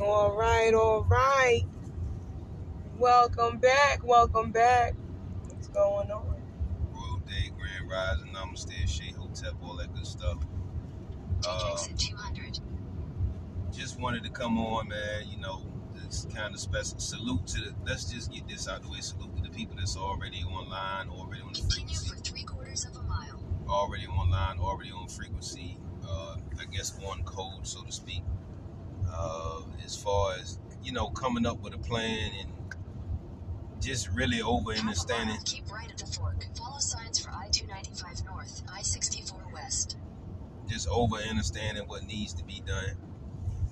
All right, all right. Welcome back. Welcome back. What's going on? World Day, Grand Rising, Namaste, Shea Hotep, all that good stuff. Uh, just wanted to come on, man. You know, this kind of special salute to the. Let's just get this out the way. Salute to the people that's already online, already on the frequency. for three quarters of a mile. already online, already on frequency, uh, I guess on code, so to speak. Uh, as far as you know, coming up with a plan and just really over understanding. mile, keep right at the fork. Follow signs for I-295 North, I-64 West. just over understanding what needs to be done.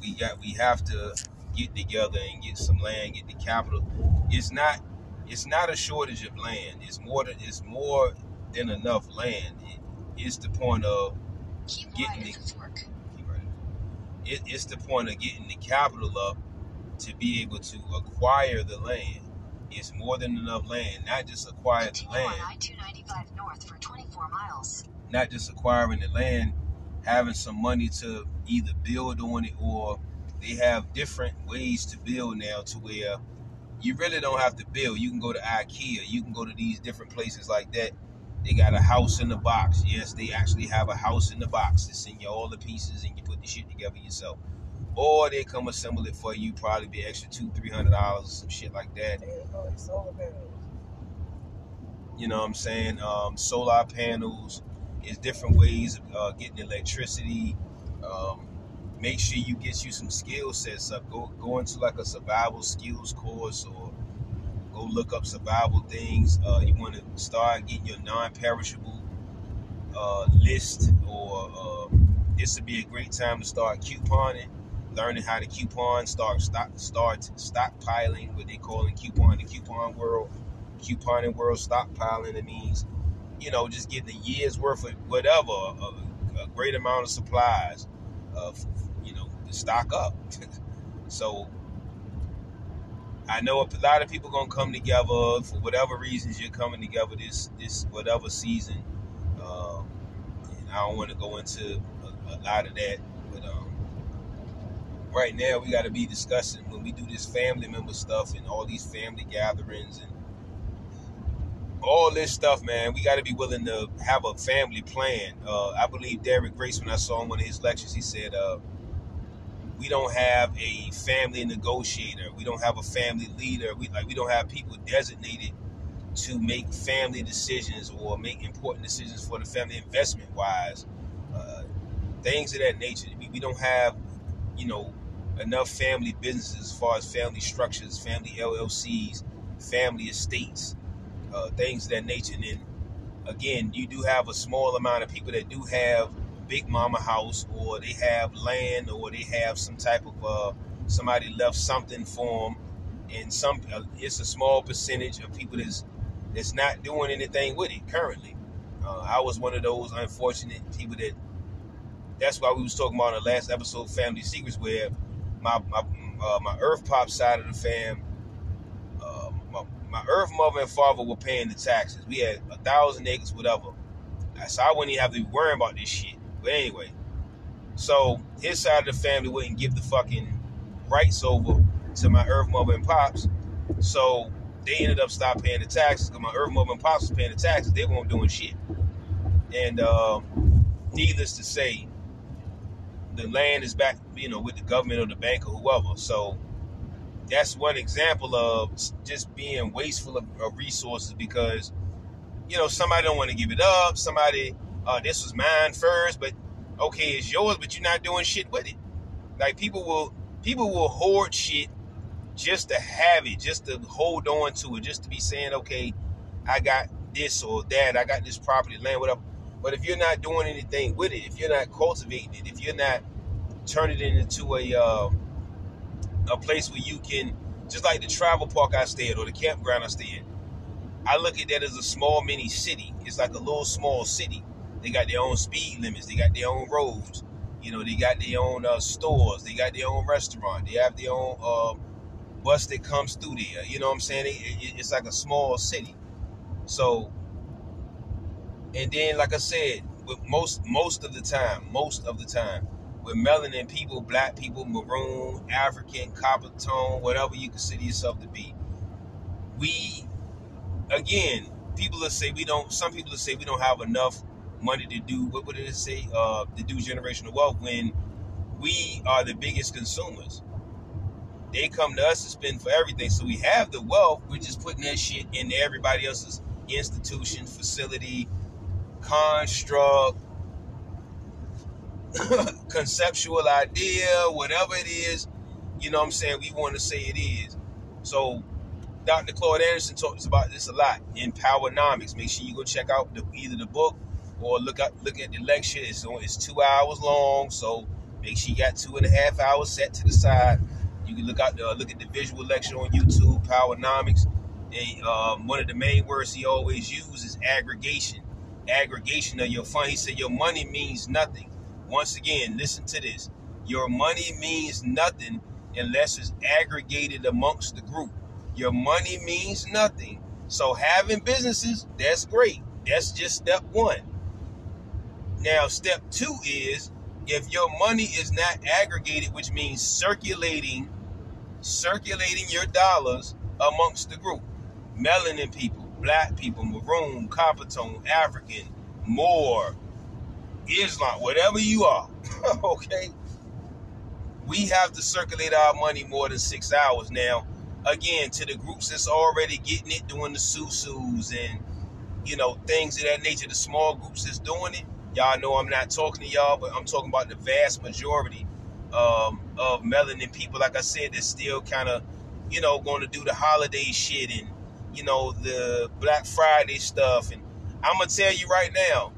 We got we have to get together and get some land, get the capital. It's not it's not a shortage of land. It's more than it's more than enough land. It, it's the point of Keep Getting right the- the fork. It, it's the point of getting the capital up to be able to acquire the land. It's more than enough land, not just acquire the Continue on land, I-295 North for 24 miles. not just acquiring the land, having some money to either build on it or they have different ways to build now to where you really don't have to build. You can go to IKEA, you can go to these different places like that. They got a house in the box. Yes, they actually have a house in the box. They send you all the pieces and you put the shit together yourself. Or they come assemble it for you, probably be extra two, three hundred dollars, some shit like that. There you solar panels. You know what I'm saying? Um, solar panels is different ways of uh, getting electricity. Um, make sure you get you some skill sets up. Go go into like a survival skills course or go look up survival things. Uh, you want to start getting your non-perishable uh, list, or uh, this would be a great time to start couponing, learning how to coupon, start stock, start stockpiling, what they call in coupon the coupon world couponing world stockpiling. It means, you know, just getting a year's worth of whatever, a, a great amount of supplies, uh, you know, to stock up. so I know a lot of people gonna come together for whatever reasons you're coming together this this whatever season. Um, and I don't want to go into a, a lot of that, but um, right now we got to be discussing when we do this family member stuff and all these family gatherings and all this stuff, man. We got to be willing to have a family plan. Uh, I believe Derek Grace, when I saw him one of his lectures, he said, uh, "We don't have a family negotiator. We don't have a family leader. We like we don't have people designated to make family decisions or make important decisions for the family investment wise, uh, things of that nature. We, don't have, you know, enough family businesses as far as family structures, family LLCs, family estates." uh, things of that nature. And then again, you do have a small amount of people that do have big mama house, or they have land, or they have some type of uh, somebody left something for them. And some, uh, it's a small percentage of people that's that's not doing anything with it currently. Uh, I was one of those unfortunate people that. That's why we was talking about in the last episode, Family Secrets, where my my uh, my Earth Pop side of the fam uh, my, my earth mother and father were paying the taxes. We had a thousand acres, whatever. So I wouldn't even have to be worrying about this shit. But anyway, so his side of the family wouldn't give the fucking rights over to my earth mother and pops. So they ended up stopping paying the taxes because my earth mother and pops was paying the taxes. They weren't doing shit. And uh, needless to say, the land is back, you know, with the government or the bank or whoever. So that's one example of just being wasteful of, of resources because you know somebody don't want to give it up somebody uh, this was mine first but okay it's yours but you're not doing shit with it like people will people will hoard shit just to have it just to hold on to it just to be saying okay i got this or that i got this property land whatever but if you're not doing anything with it if you're not cultivating it if you're not turning it into a uh, a place where you can, just like the travel park I stay at or the campground I stay at. I look at that as a small mini city. It's like a little small city. They got their own speed limits. They got their own roads. You know, they got their own uh, stores. They got their own restaurant. They have their own uh, bus that comes through there. You know what I'm saying? It, it, it's like a small city. So, and then like I said, with most most of the time, most of the time, with melanin people, black people, maroon, African, copper tone, whatever you consider yourself to be. We, again, people that say we don't. Some people that say we don't have enough money to do. What would it say? Uh, to do generational wealth when we are the biggest consumers. They come to us to spend for everything. So we have the wealth. We're just putting that shit into everybody else's institution, facility, construct, conceptual idea, whatever it is, you know what I'm saying, we want to say it is. So Dr. Claude Anderson talks about this a lot in Powernomics. Make sure you go check out the, either the book or look at look at the lecture. It's it's two hours long, so make sure you got two and a half hours set to the side. You can look out the, look at the visual lecture on YouTube, Powernomics. And, um, one of the main words he always uses is aggregation. Aggregation of your fund. He said your money means nothing once again, listen to this. Your money means nothing unless it's aggregated amongst the group. Your money means nothing. So having businesses, that's great. That's just step one. Now, step two is if your money is not aggregated, which means circulating, circulating your dollars amongst the group. Melanin people, black people, maroon, copper tone, African, Moor, Islam, whatever you are, okay? We have to circulate our money more than six hours. Now, again, to the groups that's already getting it, doing the susus and, you know, things of that nature, the small groups that's doing it, y'all know I'm not talking to y'all, but I'm talking about the vast majority um, of melanin people, like I said, that's still kind of, you know, going to do the holiday shit and, you know, the Black Friday stuff. And I'm going to tell you right now,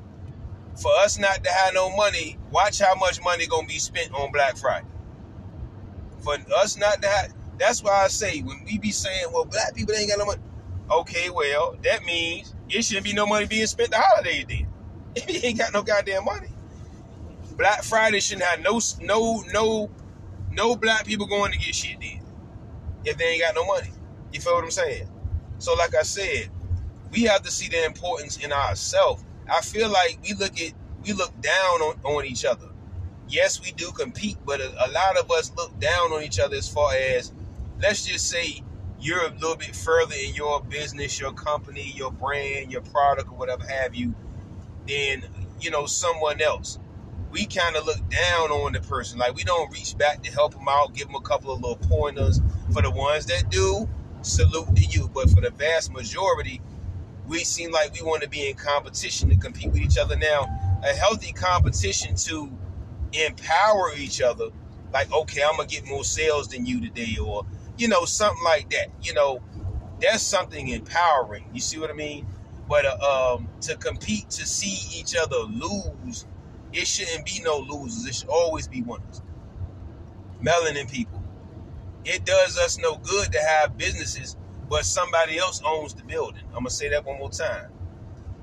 for us not to have no money, watch how much money gonna be spent on Black Friday. For us not to have, that's why I say when we be saying, well, black people ain't got no money. Okay, well, that means it shouldn't be no money being spent the holiday then. You ain't got no goddamn money. Black Friday shouldn't have no no no no black people going to get shit then. If they ain't got no money. You feel what I'm saying? So like I said, we have to see the importance in ourselves I feel like we look at we look down on, on each other. Yes, we do compete, but a, a lot of us look down on each other as far as let's just say you're a little bit further in your business, your company, your brand, your product, or whatever have you, than you know someone else. We kind of look down on the person, like we don't reach back to help them out, give them a couple of little pointers. For the ones that do, salute to you. But for the vast majority, we seem like we want to be in competition to compete with each other now. A healthy competition to empower each other, like, okay, I'm gonna get more sales than you today, or you know, something like that. You know, that's something empowering. You see what I mean? But uh, um, to compete to see each other lose, it shouldn't be no losers. It should always be winners. Melanin people, it does us no good to have businesses but somebody else owns the building. I'm gonna say that one more time.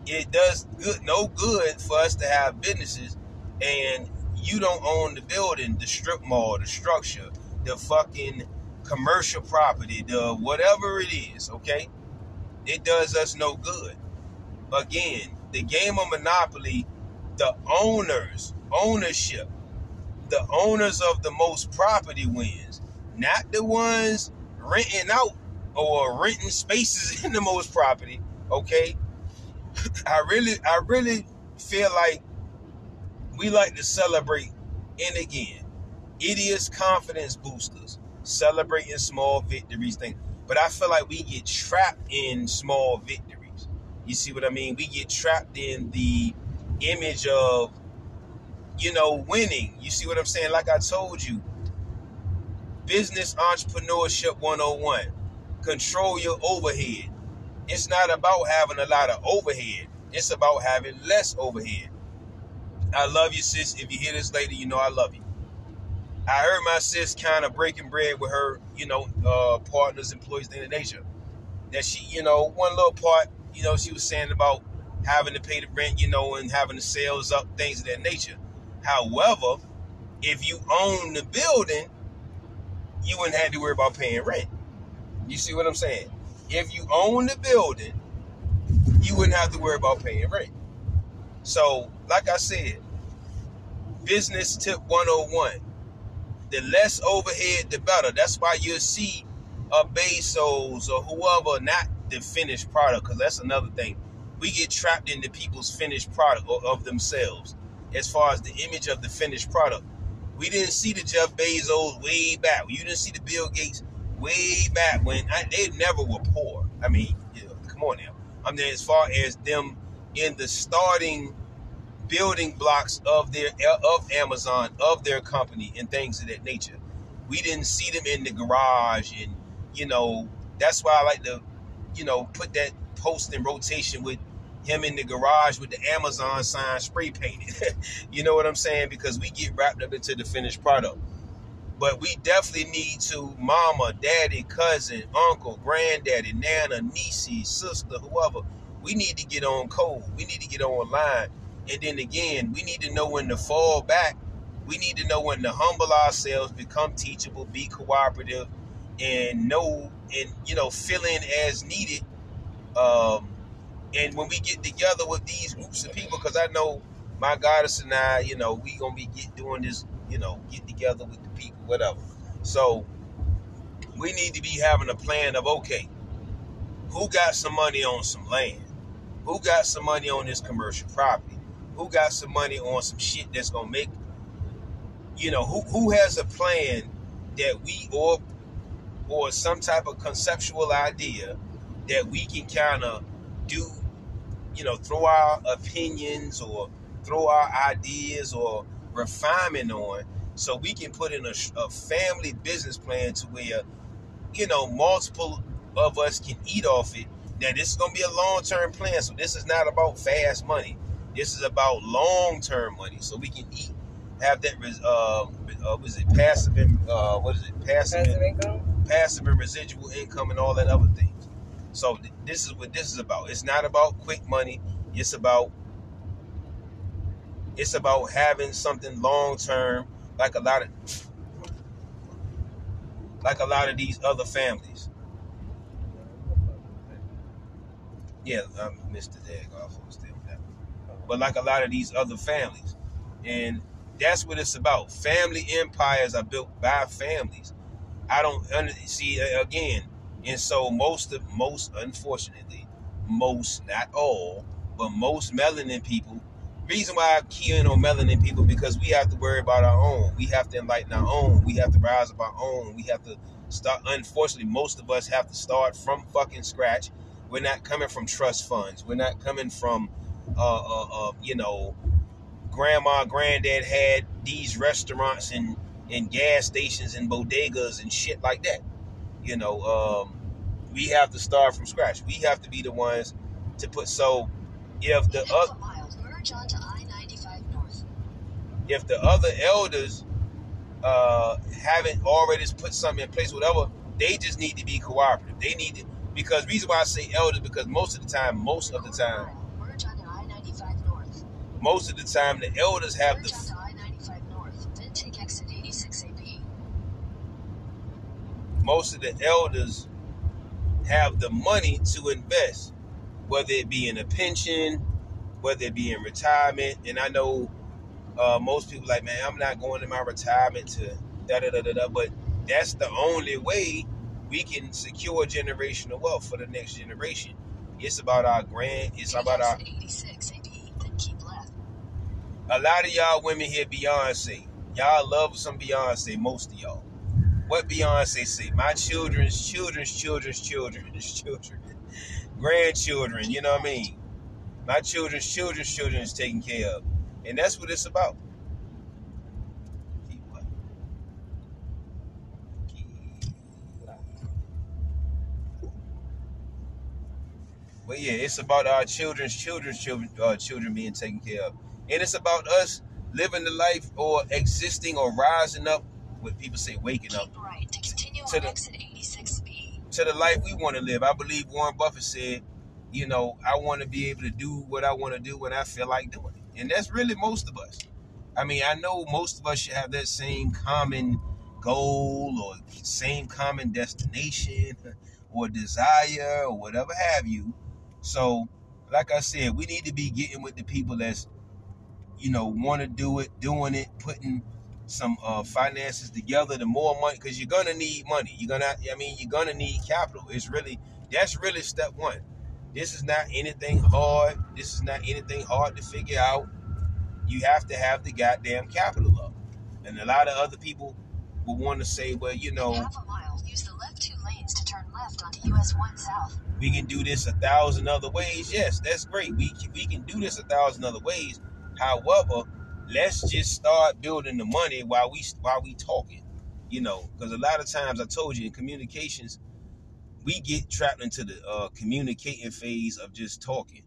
It does good, no good for us to have businesses and you don't own the building, the strip mall, the structure, the fucking commercial property, the whatever it is, okay? It does us no good. Again, the game of Monopoly, the owners, ownership, the owners of the most property wins, not the ones renting out or renting spaces in the most property, okay? I really, I really feel like we like to celebrate and again, idiots confidence boosters, celebrating small victories thing. But I feel like we get trapped in small victories. You see what I mean? We get trapped in the image of, you know, winning. You see what I'm saying? Like I told you, business entrepreneurship 101 control your overhead. It's not about having a lot of overhead. It's about having less overhead. I love you, sis. If you hear this later, you know I love you. I heard my sis kind of breaking bread with her, you know, uh, partners, employees, in nature. That she, you know, one little part, you know, she was saying about having to pay the rent, you know, and having the sales up, things of that nature. However, if you own the building, you wouldn't have to worry about paying rent. You see what I'm saying? If you own the building, you wouldn't have to worry about paying rent. So, like I said, business tip 101. The less overhead, the better. That's why you'll see a Bezos or whoever, not the finished product, because that's another thing. We get trapped into people's finished product of themselves as far as the image of the finished product. We didn't see the Jeff Bezos way back. You didn't see the Bill Gates way back when I, they never were poor. I mean, you know, come on now. I mean, as far as them in the starting building blocks of their of Amazon, of their company, and things of that nature. We didn't see them in the garage, and you know that's why I like to, you know, put that post in rotation with him in the garage with the Amazon sign spray painted. you know what I'm saying? Because we get wrapped up into the finished product. But we definitely need to mama, daddy, cousin, uncle, granddaddy, nana, niece, sister, whoever. We need to get on code. We need to get online and then again, we need to know when to fall back. We need to know when to humble ourselves, become teachable, be cooperative, and know and you know fill in as needed. Um, and when we get together with these groups of people, because I know my goddess and I, you know, we gonna be get, doing this, you know, get together with the people, whatever. So we need to be having a plan of okay, who got some money on some land, who got some money on this commercial property who got some money on some shit that's gonna make you know who who has a plan that we or or some type of conceptual idea that we can kind of do you know throw our opinions or throw our ideas or refinement on so we can put in a, a family business plan to where you know multiple of us can eat off it Now, this is going to be a long-term plan so this is not about fast money this is about long term money, so we can eat, have that. Uh, uh, was it passive? Uh, what is it? Passive, passive income, passive and residual income, and all that other things. So th- this is what this is about. It's not about quick money. It's about it's about having something long term, like a lot of like a lot of these other families. Yeah, um, Mr. Dagoff but like a lot of these other families. And that's what it's about. Family empires are built by families. I don't see again, and so most of most, unfortunately, most not all, but most melanin people. Reason why I key in on melanin people because we have to worry about our own. We have to enlighten our own. We have to rise up our own. We have to start. Unfortunately, most of us have to start from fucking scratch. We're not coming from trust funds. We're not coming from uh, uh, uh, you know, grandma, granddad had these restaurants and, and gas stations and bodegas and shit like that. You know, um, we have to start from scratch. We have to be the ones to put. So, if the other if the other elders uh, haven't already put something in place, whatever, they just need to be cooperative. They need to because reason why I say elders because most of the time, most of the time, most of the time the elders have the most of the elders have the money to invest, whether it be in a pension, whether it be in retirement. And I know uh, most people like, man, I'm not going to my retirement to da da da da da. But that's the only way we can secure generational wealth for the next generation. It's about our grand. It's about our a lot of y'all women hear Beyonce. Y'all love some Beyonce, most of y'all. What Beyonce see, My children's children's children's children's children, grandchildren. You know what I mean? My children's children's children is taken care of, and that's what it's about. But yeah, it's about our children's children's children uh, children being taken care of. And it's about us living the life or existing or rising up, what people say waking up, right to, to the, to the life we want to live. I believe Warren Buffett said, you know, I want to be able to do what I want to do when I feel like doing it. And that's really most of us. I mean, I know most of us should have that same common goal or same common destination or desire or whatever have you. So, like I said, we need to be getting with the people that's you know, want to do it, doing it, putting some uh, finances together, the more money, because you're gonna need money. You're gonna, I mean, you're gonna need capital. It's really that's really step one. This is not anything hard. This is not anything hard to figure out. You have to have the goddamn capital up. And a lot of other people will want to say, well, you know, Half a mile, use the left two lanes to turn left onto US 1 South. we can do this a thousand other ways. Yes, that's great. We can, we can do this a thousand other ways. However, let's just start building the money while we while we talking. You know, because a lot of times I told you in communications, we get trapped into the uh, communicating phase of just talking.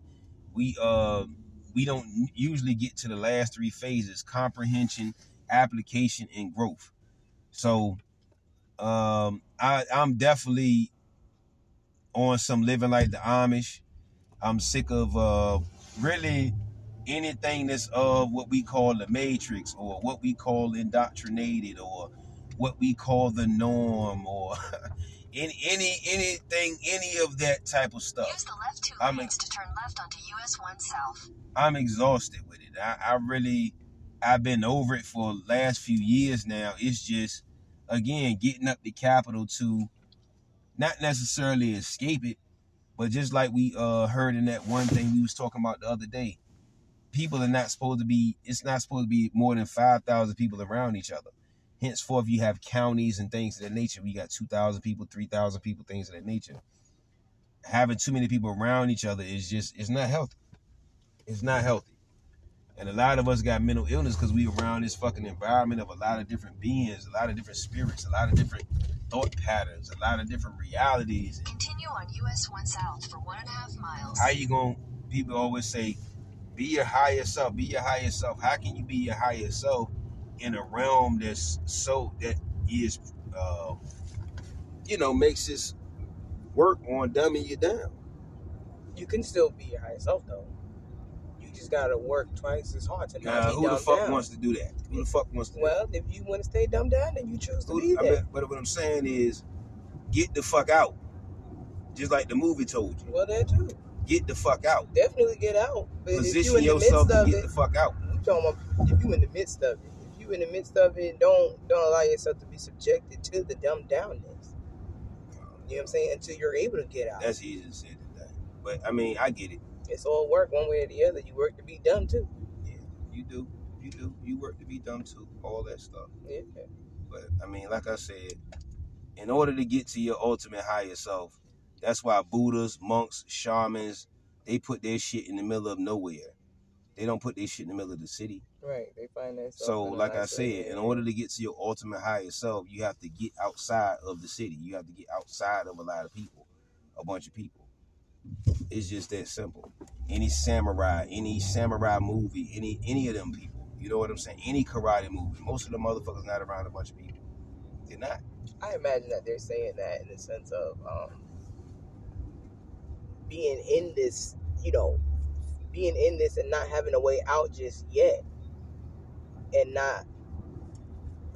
We uh we don't usually get to the last three phases: comprehension, application, and growth. So um I I'm definitely on some living like the Amish. I'm sick of uh really anything that's of what we call the matrix or what we call indoctrinated or what we call the norm or any any anything any of that type of stuff. Use the left two I'm lanes to turn left onto US 1 South. I'm exhausted with it. I, I really I've been over it for the last few years now. It's just again getting up the capital to not necessarily escape it, but just like we uh heard in that one thing we was talking about the other day, people are not supposed to be it's not supposed to be more than five thousand people around each other. Henceforth you have counties and things of that nature. We got two thousand people, three thousand people, things of that nature. Having too many people around each other is just it's not healthy. It's not healthy. And a lot of us got mental illness because we around this fucking environment of a lot of different beings, a lot of different spirits, a lot of different thought patterns, a lot of different realities. Continue on US 1 South for one and a half miles. How you gonna? People always say, "Be your higher self. Be your higher self." How can you be your higher self in a realm that's so that is, uh, you know, makes this work on dumbing you down? You can still be your higher self though. You just gotta work twice as hard to not Now, be who the dumbed fuck down. wants to do that? Who the fuck wants to? Well, if you want to stay dumbed down, then you choose to be I there. mean, but what I'm saying is, get the fuck out. Just like the movie told you, well, there too. Get the fuck out. Definitely get out. But if you Position in the midst yourself to of get it, the fuck out. you talking about if you in the midst of it. If you in the midst of it, don't don't allow yourself to be subjected to the dumbed downness. You know what I'm saying? Until you're able to get out. That's easy to say. But I mean, I get it. it's all work one way or the other. You work to be dumb too. Yeah, you do. You do. You work to be dumb too. All that stuff. Yeah. But I mean, like I said, in order to get to your ultimate higher self, that's why Buddhas, monks, shamans, they put their shit in the middle of nowhere. They don't put their shit in the middle of the city. Right. They find that. So, like I said, in order to get to your ultimate higher self, you have to get outside of the city. You have to get outside of a lot of people, a bunch of people. It's just that simple. Any samurai, any samurai movie, any any of them people, you know what I'm saying? Any karate movie, most of the motherfuckers not around a bunch of people. They're not. I imagine that they're saying that in the sense of um, being in this, you know, being in this and not having a way out just yet, and not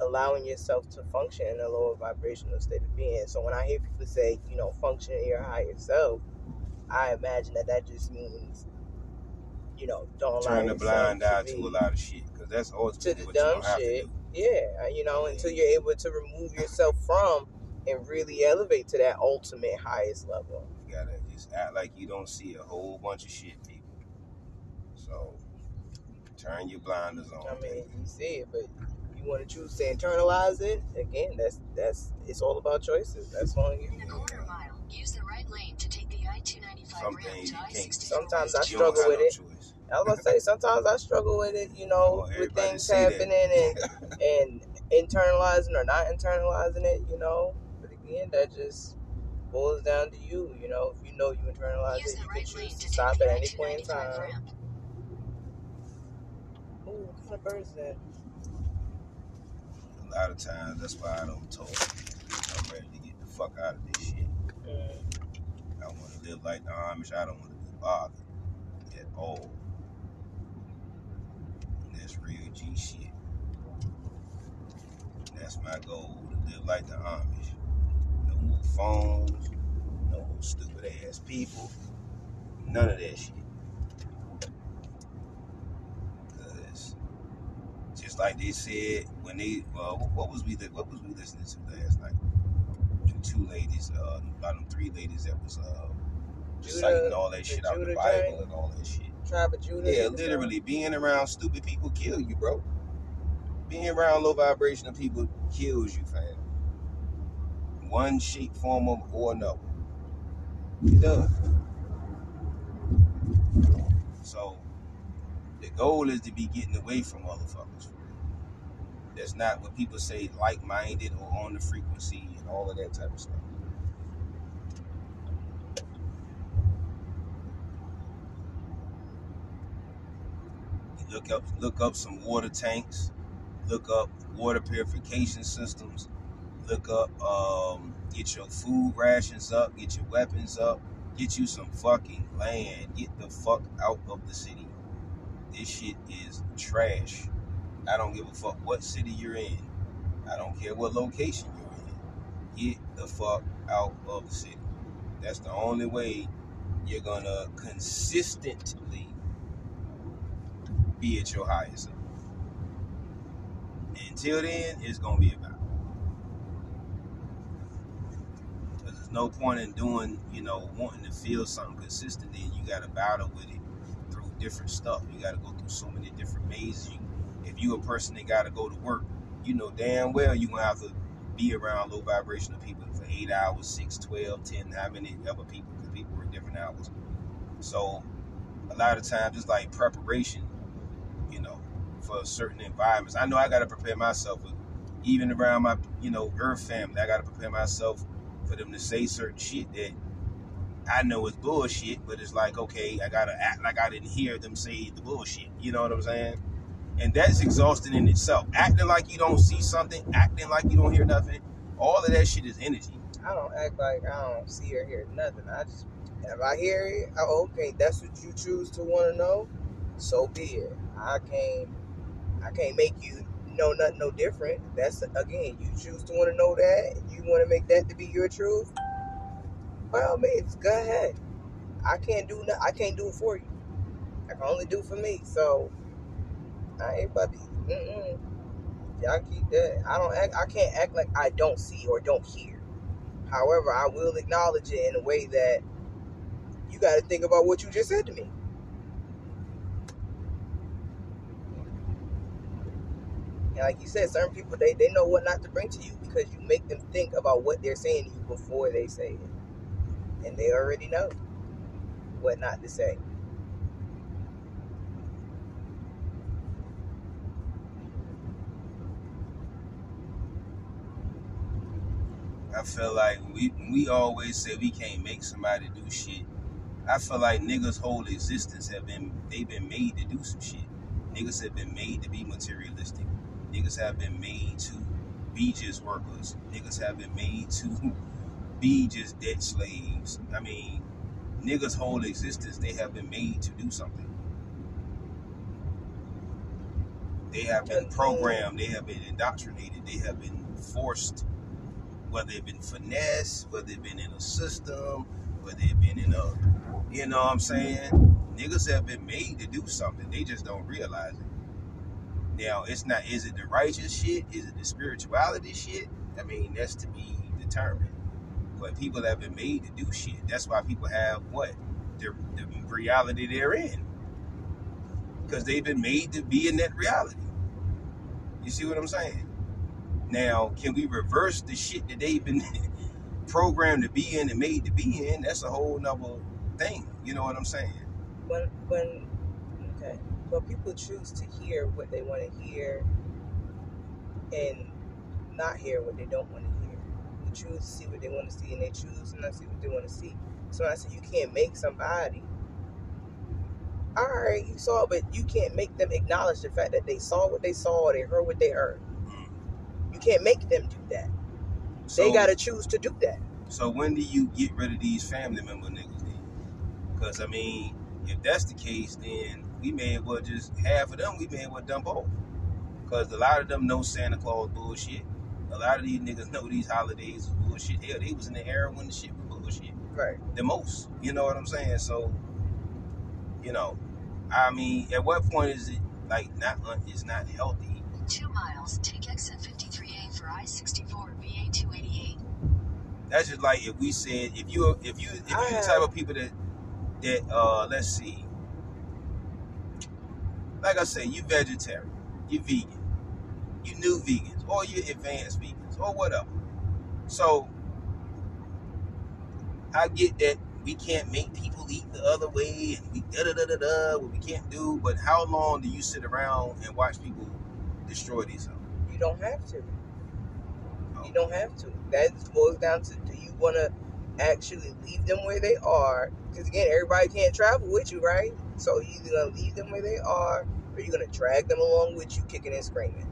allowing yourself to function in a lower vibrational state of being. So when I hear people say, you know, function in your higher self, I imagine that that just means, you know, don't allow Turn the blind eye be- to a lot of shit because that's ultimately the what you're dumb shit. Yeah, you know, until you're able to remove yourself from and really elevate to that ultimate highest level. You gotta just act like you don't see a whole bunch of shit, people. So turn your blinders on. I mean, you see it, but you want to choose to internalize it. Again, that's that's it's all about choices. That's on you. In a quarter mile, use the right lane to take the I-295 Some ramp to you can't I-64. Sometimes I struggle with no it. choice. I was gonna say sometimes I struggle with it, you know, Well, with things happening and and internalizing or not internalizing it, you know. But again, that just boils down to you, you know. If you know you internalize Use it, the you can right choose to to stop at any point in time. Ooh, what kind of bird is that? A lot of times, that's why I don't talk. I'm ready to get the fuck out of this shit. Mm. I want to live like the Amish. I don't want to be bothered at all. And that's real G shit. That's my goal to live like the Amish. Phones, no stupid ass people, none of that shit. Cause Just like they said when they, uh, what- what was we, what was we listening to last night? Them two ladies, uh, about them three ladies that was uh, Judah- citing all that the shit out of the Bible and all that shit. Tribe of Judah. Yeah, literally being around stupid people kill you, bro. Being around low vibrational people kills you, fam. One shape, form, or another. It does. So the goal is to be getting away from motherfuckers. That's not what people say like minded or on the frequency and all of that type of stuff. Look up look up some water tanks, look up water purification systems, look up um, get your food rations up, get your weapons up, get you some fucking land, get the fuck out of the city. This shit is trash. I don't give a fuck what city you're in. I don't care what location you're in. Get the fuck out of the city. That's the only way you're gonna consistently be at your highest. Until then, it's gonna be about. Because there's no point in doing, you know, wanting to feel something consistently, and you got to battle with it through different stuff. You got to go through so many different mazes. You, if you a person that got to go to work, you know damn well you're gonna have to be around low vibrational people for eight hours, six, 12, 10, how many other people, because people work different hours. So a lot of times it's like preparation, you know, for certain environments. I know I got to prepare myself, with, even around my, you know, Earth family. I got to prepare myself for them to say certain shit that I know is bullshit, but it's like, okay, I got to act like I didn't hear them say the bullshit. You know what I'm saying? And that's exhausting in itself. Acting like you don't see something, acting like you don't hear nothing, all of that shit is energy. I don't act like I don't see or hear nothing. I just if I hear it, oh, okay, that's what you choose to want to know. So be it. I can't. I can't make you know nothing no different. That's again, you choose to want to know that. You want to make that to be your truth. By all means, go ahead. I can't do. No, I can't do it for you. I can only do for me. So I ain't about to. Mm-mm. Y'all keep that. I don't act. I can't act like I don't see or don't hear. However, I will acknowledge it in a way that you got to think about what you just said to me. And like you said, certain people they, they know what not to bring to you because you make them think about what they're saying to you before they say it, and they already know what not to say. I feel like we we always say we can't make somebody do shit. I feel like niggas' whole existence have been they've been made to do some shit. Niggas have been made to be materialistic. Niggas have been made to be just workers. Niggas have been made to be just debt slaves. I mean, niggas' whole existence they have been made to do something. They have been programmed. They have been indoctrinated. They have been forced whether it been finesse, whether it been in a system, whether it been in a, you know what I'm saying? Niggas have been made to do something. They just don't realize it. Now, it's not, is it the righteous shit? Is it the spirituality shit? I mean, that's to be determined. But people have been made to do shit. That's why people have what? The, the reality they're in. Because they've been made to be in that reality. You see what I'm saying? Now, can we reverse the shit that they've been programmed to be in and made to be in? That's a whole nother thing. You know what I'm saying? When when okay, when people choose to hear what they want to hear and not hear what they don't want to hear, they choose to see what they want to see and they choose to not see what they want to see. So I said you can't make somebody. All right, you saw, it, but you can't make them acknowledge the fact that they saw what they saw or they heard what they heard. You can't make them do that. So, they got to choose to do that. So when do you get rid of these family member niggas? Because I mean, if that's the case, then we may as well just half of them. We may as well dump off. Because a lot of them know Santa Claus bullshit. A lot of these niggas know these holidays is bullshit. Hell, they was in the era when the shit was bullshit. Right. the most. You know what I'm saying? So, you know, I mean, at what point is it like not un- it's not healthy 2 miles, take exit 53A for I-64 VA 288. That's just like if we said if you if you if you the type of people that that uh let's see, like I say, you vegetarian, you vegan, you new vegans, or you advanced vegans, or whatever. So I get that we can't make people eat the other way and we da da da da da what we can't do, but how long do you sit around and watch people destroy themselves? You don't have to. You oh. don't have to. That boils down to do you want to actually leave them where they are? Because again, everybody can't travel with you, right? So you either gonna leave them where they are, or you're gonna drag them along with you, kicking and screaming.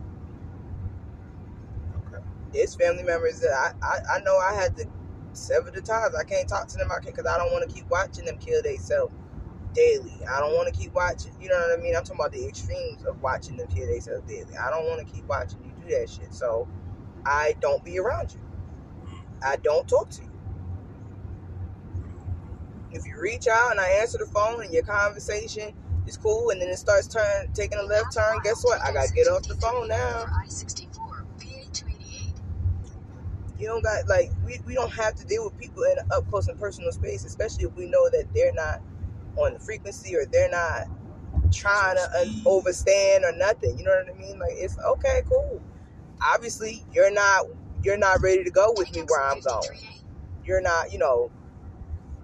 Okay. It's family members that I, I, I know I had to sever the ties. I can't talk to them. I can because I don't want to keep watching them kill themselves daily. I don't want to keep watching. You know what I mean? I'm talking about the extremes of watching them kill themselves daily. I don't want to keep watching you do that shit. So I don't be around you. I don't talk to you. If you reach out and I answer the phone and your conversation is cool, and then it starts turn taking a left turn, guess what? I gotta get off the phone now. I-64 VA 288. You don't got like we, we don't have to deal with people in an up close and personal space, especially if we know that they're not on the frequency or they're not trying to un- overstand or nothing. You know what I mean? Like it's okay, cool. Obviously, you're not you're not ready to go with me where I'm going. You're not, you know,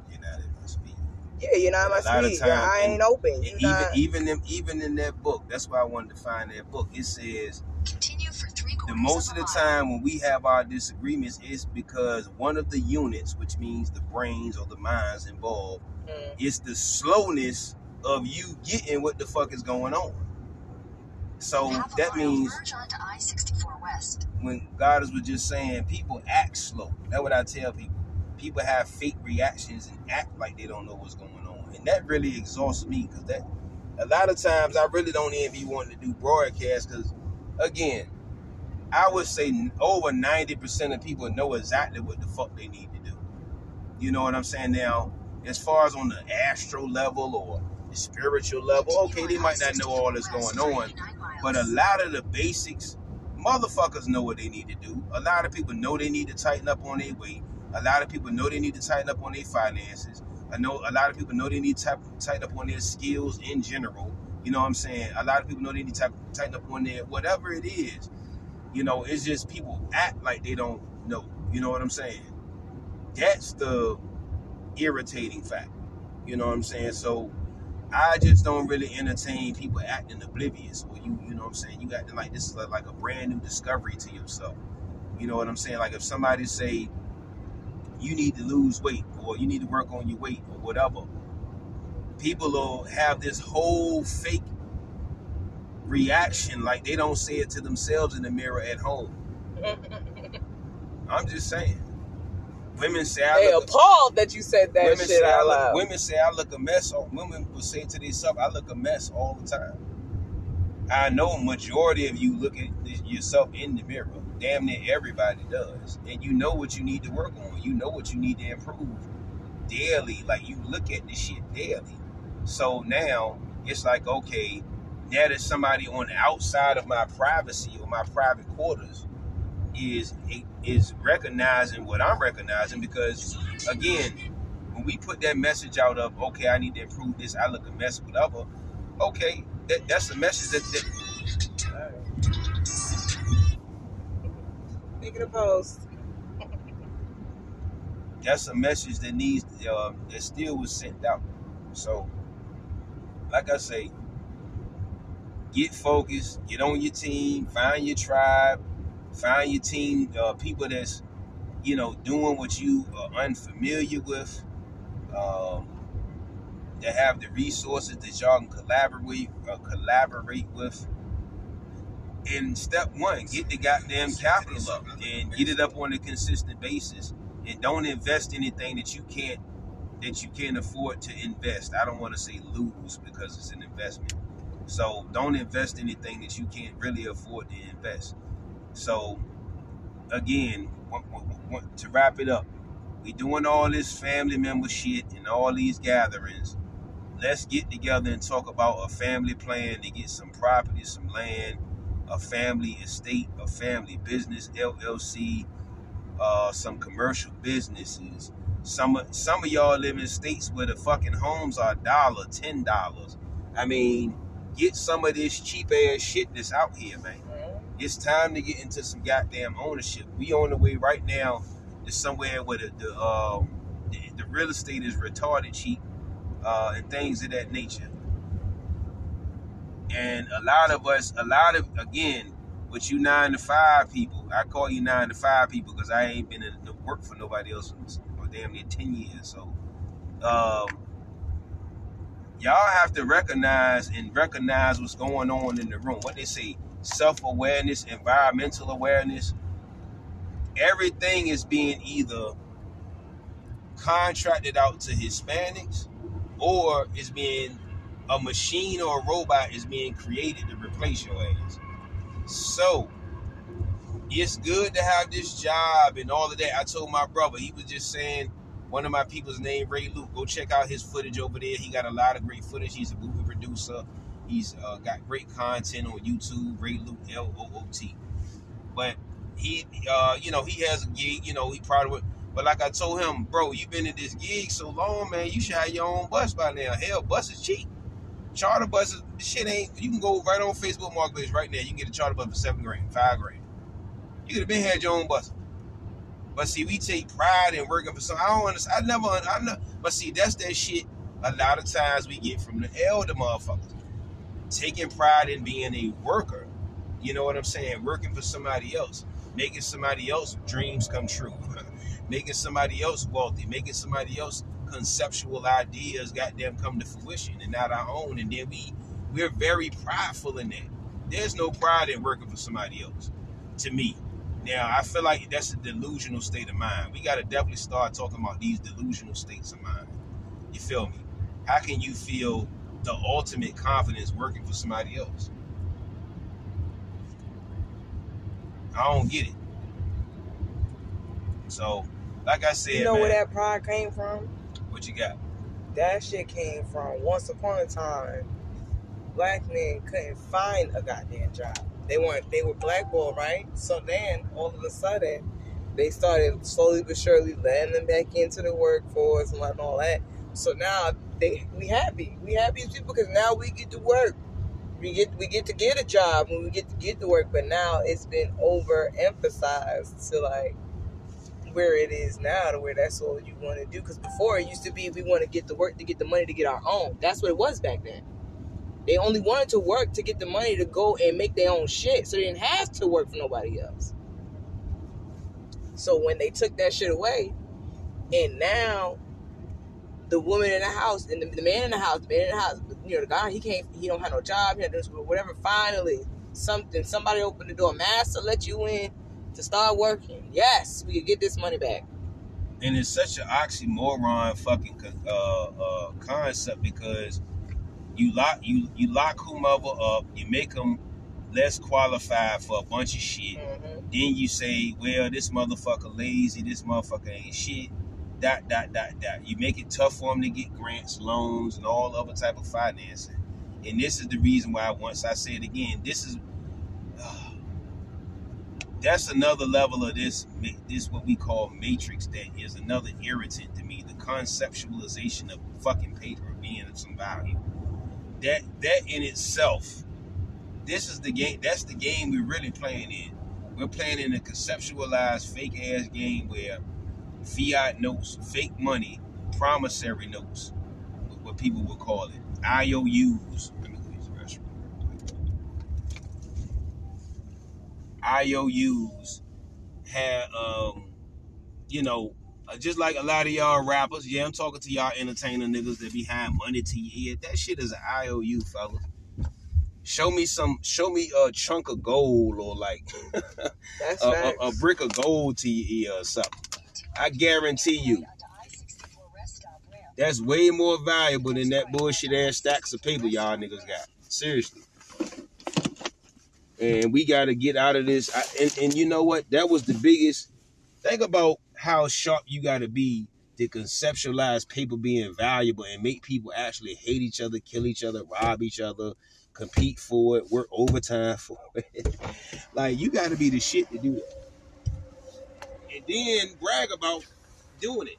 You're not in my speed. Yeah, you're not my A lot of speed. Time- eye ain't open. You're even not. even in, even in that book, that's why I wanted to find that book. It says Continue for three the most of of the time when we have our disagreements is because one of the units, which means the brains or the minds involved, Mm. is the slowness of you getting what the fuck is going on. So Half a that means merge onto I-64 West. when God was just saying people act slow. That's what I tell people. People have fake reactions and act like they don't know what's going on, and that really exhausts me because that a lot of times I really don't even be wanting to do broadcasts because again, I would say over ninety percent of people know exactly what the fuck they need to do. You know what I'm saying? Now, as far as on the astral level or the spiritual level, okay, they might not know all that's going on, but a lot of the basics, motherfuckers know what they need to do. A lot of people know they need to tighten up on their weight. A lot of people know they need to tighten up on their finances. I know a lot of people know they need to tighten up on their skills in general. You know what I'm saying? A lot of people know they need to tighten up on their whatever it is. You know, it's just people act like they don't know. You know what I'm saying? That's the irritating fact. You know what I'm saying? So I just don't really entertain people acting oblivious or you you know what I'm saying you acting like this is like a brand new discovery to yourself. You know what I'm saying? Like if somebody say you need to lose weight or you need to work on your weight or whatever, people will have this whole fake reaction like they don't say it to themselves in the mirror at home. I'm just saying. Women say I they look appalled that you said that women shit say I look, women say I look a mess. Or women will say to themselves, "I look a mess all the time." I know majority of you look at yourself in the mirror. Damn near everybody does, and you know what you need to work on. You know what you need to improve daily. Like you look at this shit daily. So now it's like, okay, now that somebody on the outside of my privacy or my private quarters is is recognizing what I'm recognizing because again, when we put that message out of okay, I need to improve this, I look a mess, whatever. Okay, that, that's the message that, that Making a post. that's a message that needs uh, that still was sent out. So, like I say, get focused, get on your team, find your tribe, find your team, uh, people that's you know doing what you are unfamiliar with, um, that have the resources that y'all can collaborate uh, collaborate with. And step one, get the goddamn capital up and get it up on a consistent basis, and don't invest anything that you can't that you can't afford to invest. I don't want to say lose because it's an investment. So don't invest anything that you can't really afford to invest. So again, to wrap it up, we doing all this family member shit and all these gatherings. Let's get together and talk about a family plan to get some property, some land, a family estate, a family business, LLC, uh, some commercial businesses. Some of some of y'all live in states where the fucking homes are dollar, ten dollars. I mean, get some of this cheap ass shit that's out here, man. It's time to get into some goddamn ownership. We on the way right now to somewhere where the the, um, the, the real estate is retarded cheap uh, and things of that nature. And a lot of us, a lot of again, with you nine to five people, I call you nine to five people because I ain't been in the work for nobody else for damn near ten years. So, um, y'all have to recognize and recognize what's going on in the room. What they say, self awareness, environmental awareness. Everything is being either contracted out to Hispanics or is being a machine or a robot is being created to replace your ass. So it's good to have this job and all of that. I told my brother, he was just saying one of my people's name Ray Loot. Go check out his footage over there. He got a lot of great footage. He's a movie producer. He's uh, got great content on YouTube. Ray Loot L O O T. But he, uh, you know, he has a gig. You know, he probably. But like I told him, bro, you've been in this gig so long, man. You should have your own bus by now. Hell, bus is cheap. Charter buses, shit ain't. You can go right on Facebook Marketplace right now. You can get a charter bus for seven grand, five grand. You could have been had your own bus. But see, we take pride in working for some. I don't understand. I never. I know. But see, that's that shit. A lot of times we get from the elder motherfuckers taking pride in being a worker. You know what I'm saying? Working for somebody else, making somebody else dreams come true, making somebody else wealthy, making somebody else conceptual ideas goddamn come to fruition and not our own. And then we we're very prideful in that. There's no pride in working for somebody else. To me. Now I feel like that's a delusional state of mind. We gotta definitely start talking about these delusional states of mind. You feel me? How can you feel the ultimate confidence working for somebody else? I don't get it. So, like I said, You know man, where that pride came from? What you got? That shit came from once upon a time, black men couldn't find a goddamn job. They weren't they were blackballed, right? So then all of a sudden they started slowly but surely letting them back into the workforce and letting all that. So now they we happy. We happy as people because now we get to work. We get we get to get a job and we get to get to work, but now it's been overemphasized to like where it is now to where that's all you want to do. Because before it used to be we want to get the work to get the money to get our own. That's what it was back then. They only wanted to work to get the money to go and make their own shit, so they didn't have to work for nobody else. So when they took that shit away, and now the woman in the house and the, the man in the house, the man in the house, you know, the guy he can't, he don't have no job, he don't do whatever. Finally, something, somebody opened the door, master let you in to start working. Yes, we can get this money back. and it's such an oxymoron fucking uh, uh, concept because you lock you you lock whomever up, you make them less qualified for a bunch of shit. hmm Then you say, well, this motherfucker lazy, this motherfucker ain't shit. Dot dot dot dot. You make it tough for them to get grants, loans, and all other type of financing. And this is the reason why once I say it again, this is that's another level of this this what we call matrix that is another irritant to me the conceptualization of fucking paper being of some value. That that in itself this is the game that's the game we're really playing in. We're playing in a conceptualized fake ass game where fiat notes fake money promissory notes what people would call it ious let me go use the restroom IOUs had, um, you know, uh, just like a lot of y'all rappers. Yeah, I'm talking to y'all entertainer niggas that be behind money to your head. That shit is an IOU, fella. Show me some, show me a chunk of gold or like That's a, a, a brick of gold to your ear or something. I guarantee you, that's way more valuable than that bullshit ass stacks of paper y'all niggas got. Seriously. And we got to get out of this. I, and, and you know what? That was the biggest. Think about how sharp you got to be to conceptualize paper being valuable and make people actually hate each other, kill each other, rob each other, compete for it, work overtime for it. like you got to be the shit to do it, and then brag about doing it.